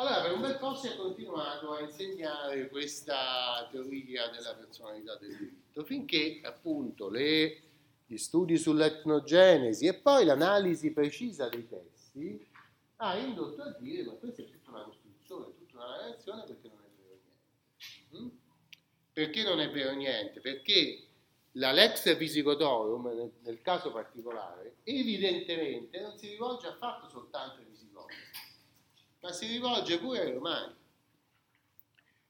Allora, per un bel po' si è continuato a insegnare questa teoria della personalità del diritto, finché appunto le, gli studi sull'etnogenesi e poi l'analisi precisa dei testi ha indotto a dire ma questa è tutta una costruzione, tutta una narrazione perché non è vero niente. Mm? Perché non è vero niente? Perché la lex fisicotorum, nel, caso particolare, evidentemente non si rivolge affatto soltanto ai ma si rivolge pure ai romani.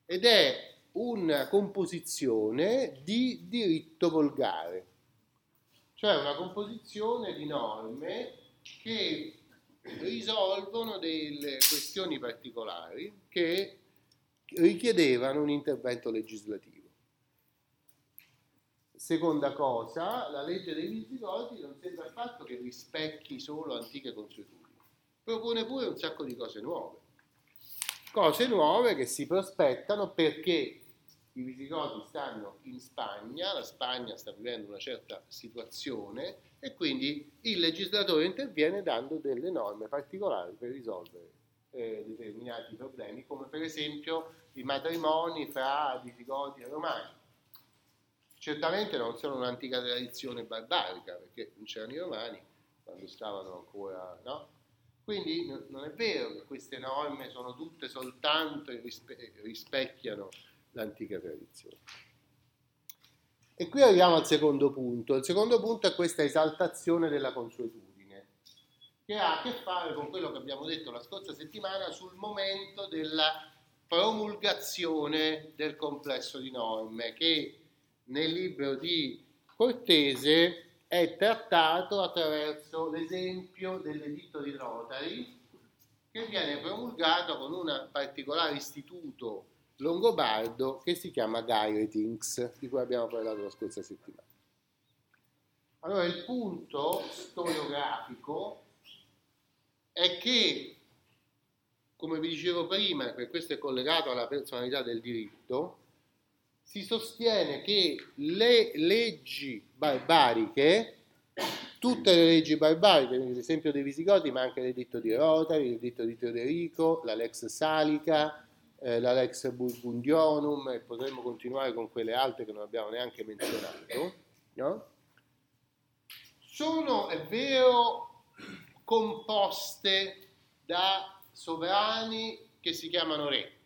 Ed è una composizione di diritto volgare, cioè una composizione di norme che risolvono delle questioni particolari che richiedevano un intervento legislativo. Seconda cosa, la legge dei Visigoti non sembra affatto che rispecchi solo antiche consuetudini propone pure un sacco di cose nuove. Cose nuove che si prospettano perché i visigoti stanno in Spagna, la Spagna sta vivendo una certa situazione e quindi il legislatore interviene dando delle norme particolari per risolvere eh, determinati problemi, come per esempio i matrimoni fra visigoti e romani. Certamente non sono un'antica tradizione barbarica, perché non c'erano i romani quando stavano ancora, no? Quindi non è vero che queste norme sono tutte soltanto rispe- rispecchiano l'antica tradizione. E qui arriviamo al secondo punto. Il secondo punto è questa esaltazione della consuetudine, che ha a che fare con quello che abbiamo detto la scorsa settimana sul momento della promulgazione del complesso di norme, che nel libro di Cortese è trattato attraverso l'esempio dell'editto di Rotary che viene promulgato con un particolare istituto longobardo che si chiama Gairetings, di cui abbiamo parlato la scorsa settimana. Allora il punto storiografico è che, come vi dicevo prima, per questo è collegato alla personalità del diritto, si sostiene che le leggi barbariche, tutte le leggi barbariche, l'esempio dei Visigoti, ma anche l'editto di Rotari, l'editto di Teoderico, la Lex Salica, eh, la Lex Burgundionum, e potremmo continuare con quelle altre che non abbiamo neanche menzionato, no? sono, è vero, composte da sovrani che si chiamano re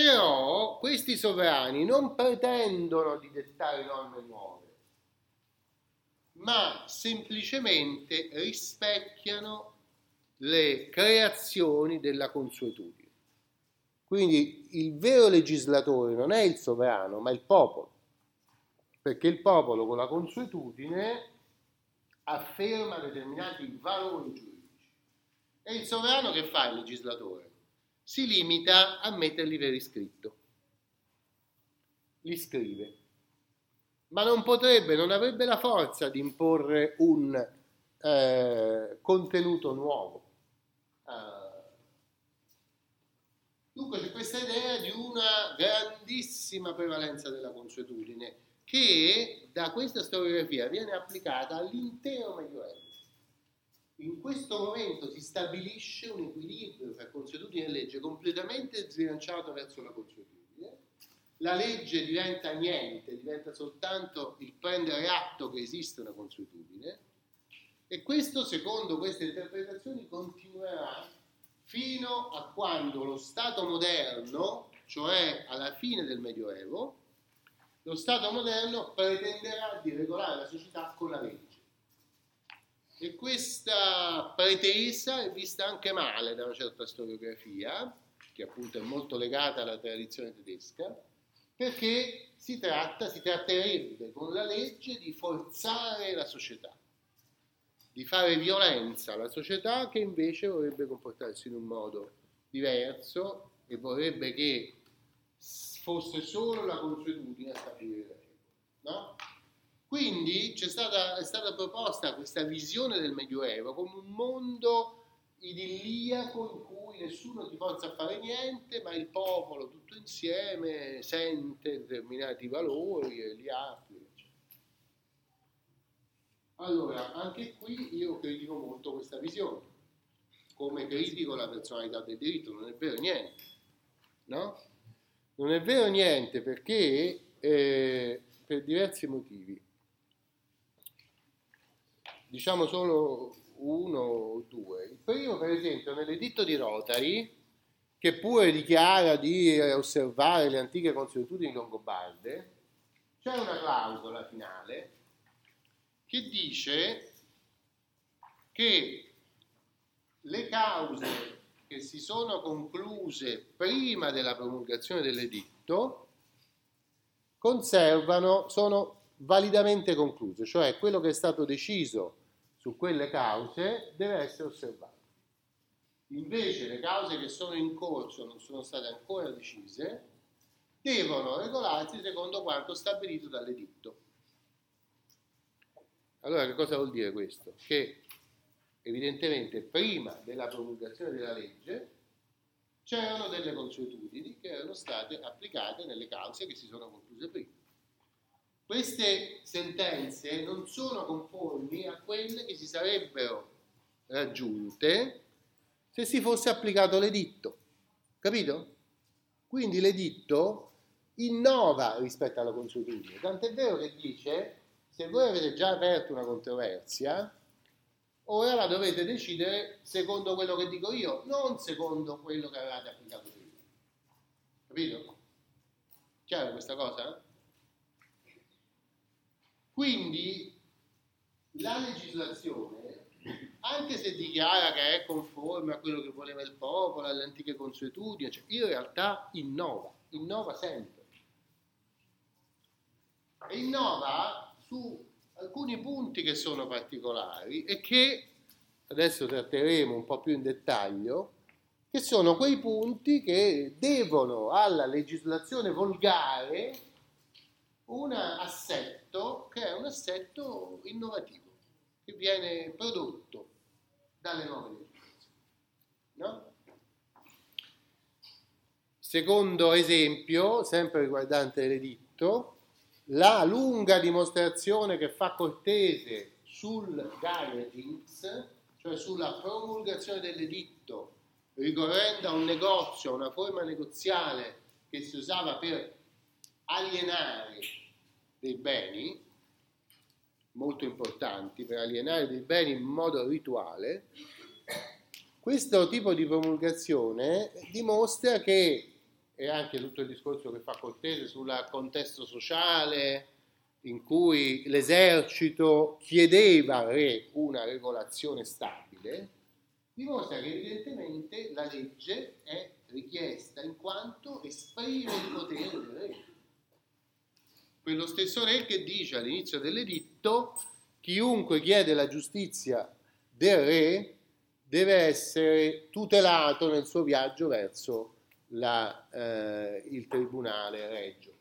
però questi sovrani non pretendono di dettare norme nuove, ma semplicemente rispecchiano le creazioni della consuetudine. Quindi il vero legislatore non è il sovrano, ma il popolo, perché il popolo con la consuetudine afferma determinati valori giuridici. E il sovrano che fa il legislatore? Si limita a metterli per iscritto. Li scrive. Ma non potrebbe, non avrebbe la forza di imporre un eh, contenuto nuovo. Uh, dunque c'è questa idea di una grandissima prevalenza della consuetudine che da questa storiografia viene applicata all'intero Medioevo in questo momento si stabilisce un equilibrio tra e legge completamente sbilanciato verso la consuetudine. La legge diventa niente, diventa soltanto il prendere atto che esiste una consuetudine e questo, secondo queste interpretazioni, continuerà fino a quando lo Stato moderno, cioè alla fine del Medioevo, lo Stato moderno pretenderà di regolare la società con la legge. E questa pretesa è vista anche male da una certa storiografia, che appunto è molto legata alla tradizione tedesca, perché si tratta, si tratterebbe con la legge di forzare la società, di fare violenza alla società che invece vorrebbe comportarsi in un modo diverso e vorrebbe che fosse solo la consuetudine a stabilire le regole. No? Quindi stata, è stata proposta questa visione del Medioevo come un mondo idilliaco in cui nessuno ti forza a fare niente, ma il popolo tutto insieme sente determinati valori e li applica. Allora, anche qui io critico molto questa visione. come critico la personalità del diritto, non è vero niente, no? Non è vero niente perché eh, per diversi motivi. Diciamo solo uno o due. Il primo, per esempio, nell'editto di Rotary, che pure dichiara di osservare le antiche consuetudini longobarde, c'è una clausola finale che dice che le cause che si sono concluse prima della promulgazione dell'editto conservano, sono validamente concluse, cioè quello che è stato deciso su quelle cause deve essere osservato. Invece le cause che sono in corso, non sono state ancora decise, devono regolarsi secondo quanto stabilito dall'editto. Allora che cosa vuol dire questo? Che evidentemente prima della promulgazione della legge c'erano delle consuetudini che erano state applicate nelle cause che si sono concluse prima. Queste sentenze non sono conformi a quelle che si sarebbero raggiunte se si fosse applicato l'editto. Capito? Quindi l'editto innova rispetto alla consuetudine. Tant'è vero che dice, se voi avete già aperto una controversia, ora la dovete decidere secondo quello che dico io, non secondo quello che avevate applicato prima. Capito? Chiaro questa cosa? Quindi la legislazione, anche se dichiara che è conforme a quello che voleva il popolo, alle antiche consuetudini, cioè, in realtà innova, innova sempre. E innova su alcuni punti che sono particolari e che adesso tratteremo un po' più in dettaglio, che sono quei punti che devono alla legislazione volgare un assetto che è un assetto innovativo, che viene prodotto dalle nuove legislazioni. No? Secondo esempio, sempre riguardante l'editto, la lunga dimostrazione che fa Cortese sul Gaia-Jinx, cioè sulla promulgazione dell'editto, ricorrendo a un negozio, a una forma negoziale che si usava per alienare dei beni, molto importanti, per alienare dei beni in modo rituale, questo tipo di promulgazione dimostra che e anche tutto il discorso che fa Cortese sul contesto sociale in cui l'esercito chiedeva al re una regolazione stabile, dimostra che evidentemente la legge è richiesta in quanto esprime il potere del re. Quello stesso re che dice all'inizio dell'editto chiunque chiede la giustizia del re deve essere tutelato nel suo viaggio verso la, eh, il Tribunale Reggio.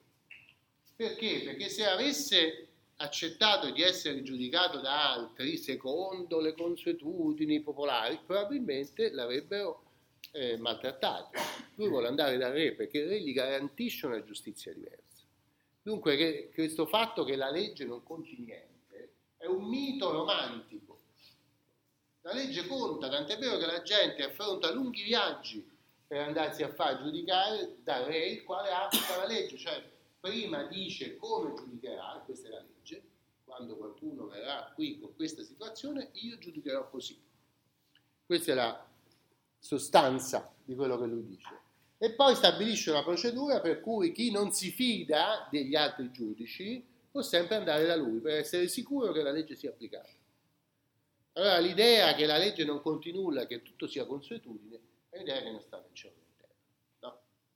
Perché? Perché se avesse accettato di essere giudicato da altri secondo le consuetudini popolari, probabilmente l'avrebbero eh, maltrattato. Lui vuole andare dal re perché il re gli garantisce una giustizia diversa. Dunque che, questo fatto che la legge non conti niente è un mito romantico. La legge conta, tant'è vero che la gente affronta lunghi viaggi per andarsi a far giudicare dal re il quale applica la legge, cioè prima dice come giudicherà, questa è la legge, quando qualcuno verrà qui con questa situazione io giudicherò così. Questa è la sostanza di quello che lui dice. E poi stabilisce una procedura per cui chi non si fida degli altri giudici può sempre andare da lui per essere sicuro che la legge sia applicata. Allora l'idea che la legge non conti nulla, che tutto sia consuetudine, è un'idea che non sta nel cervello.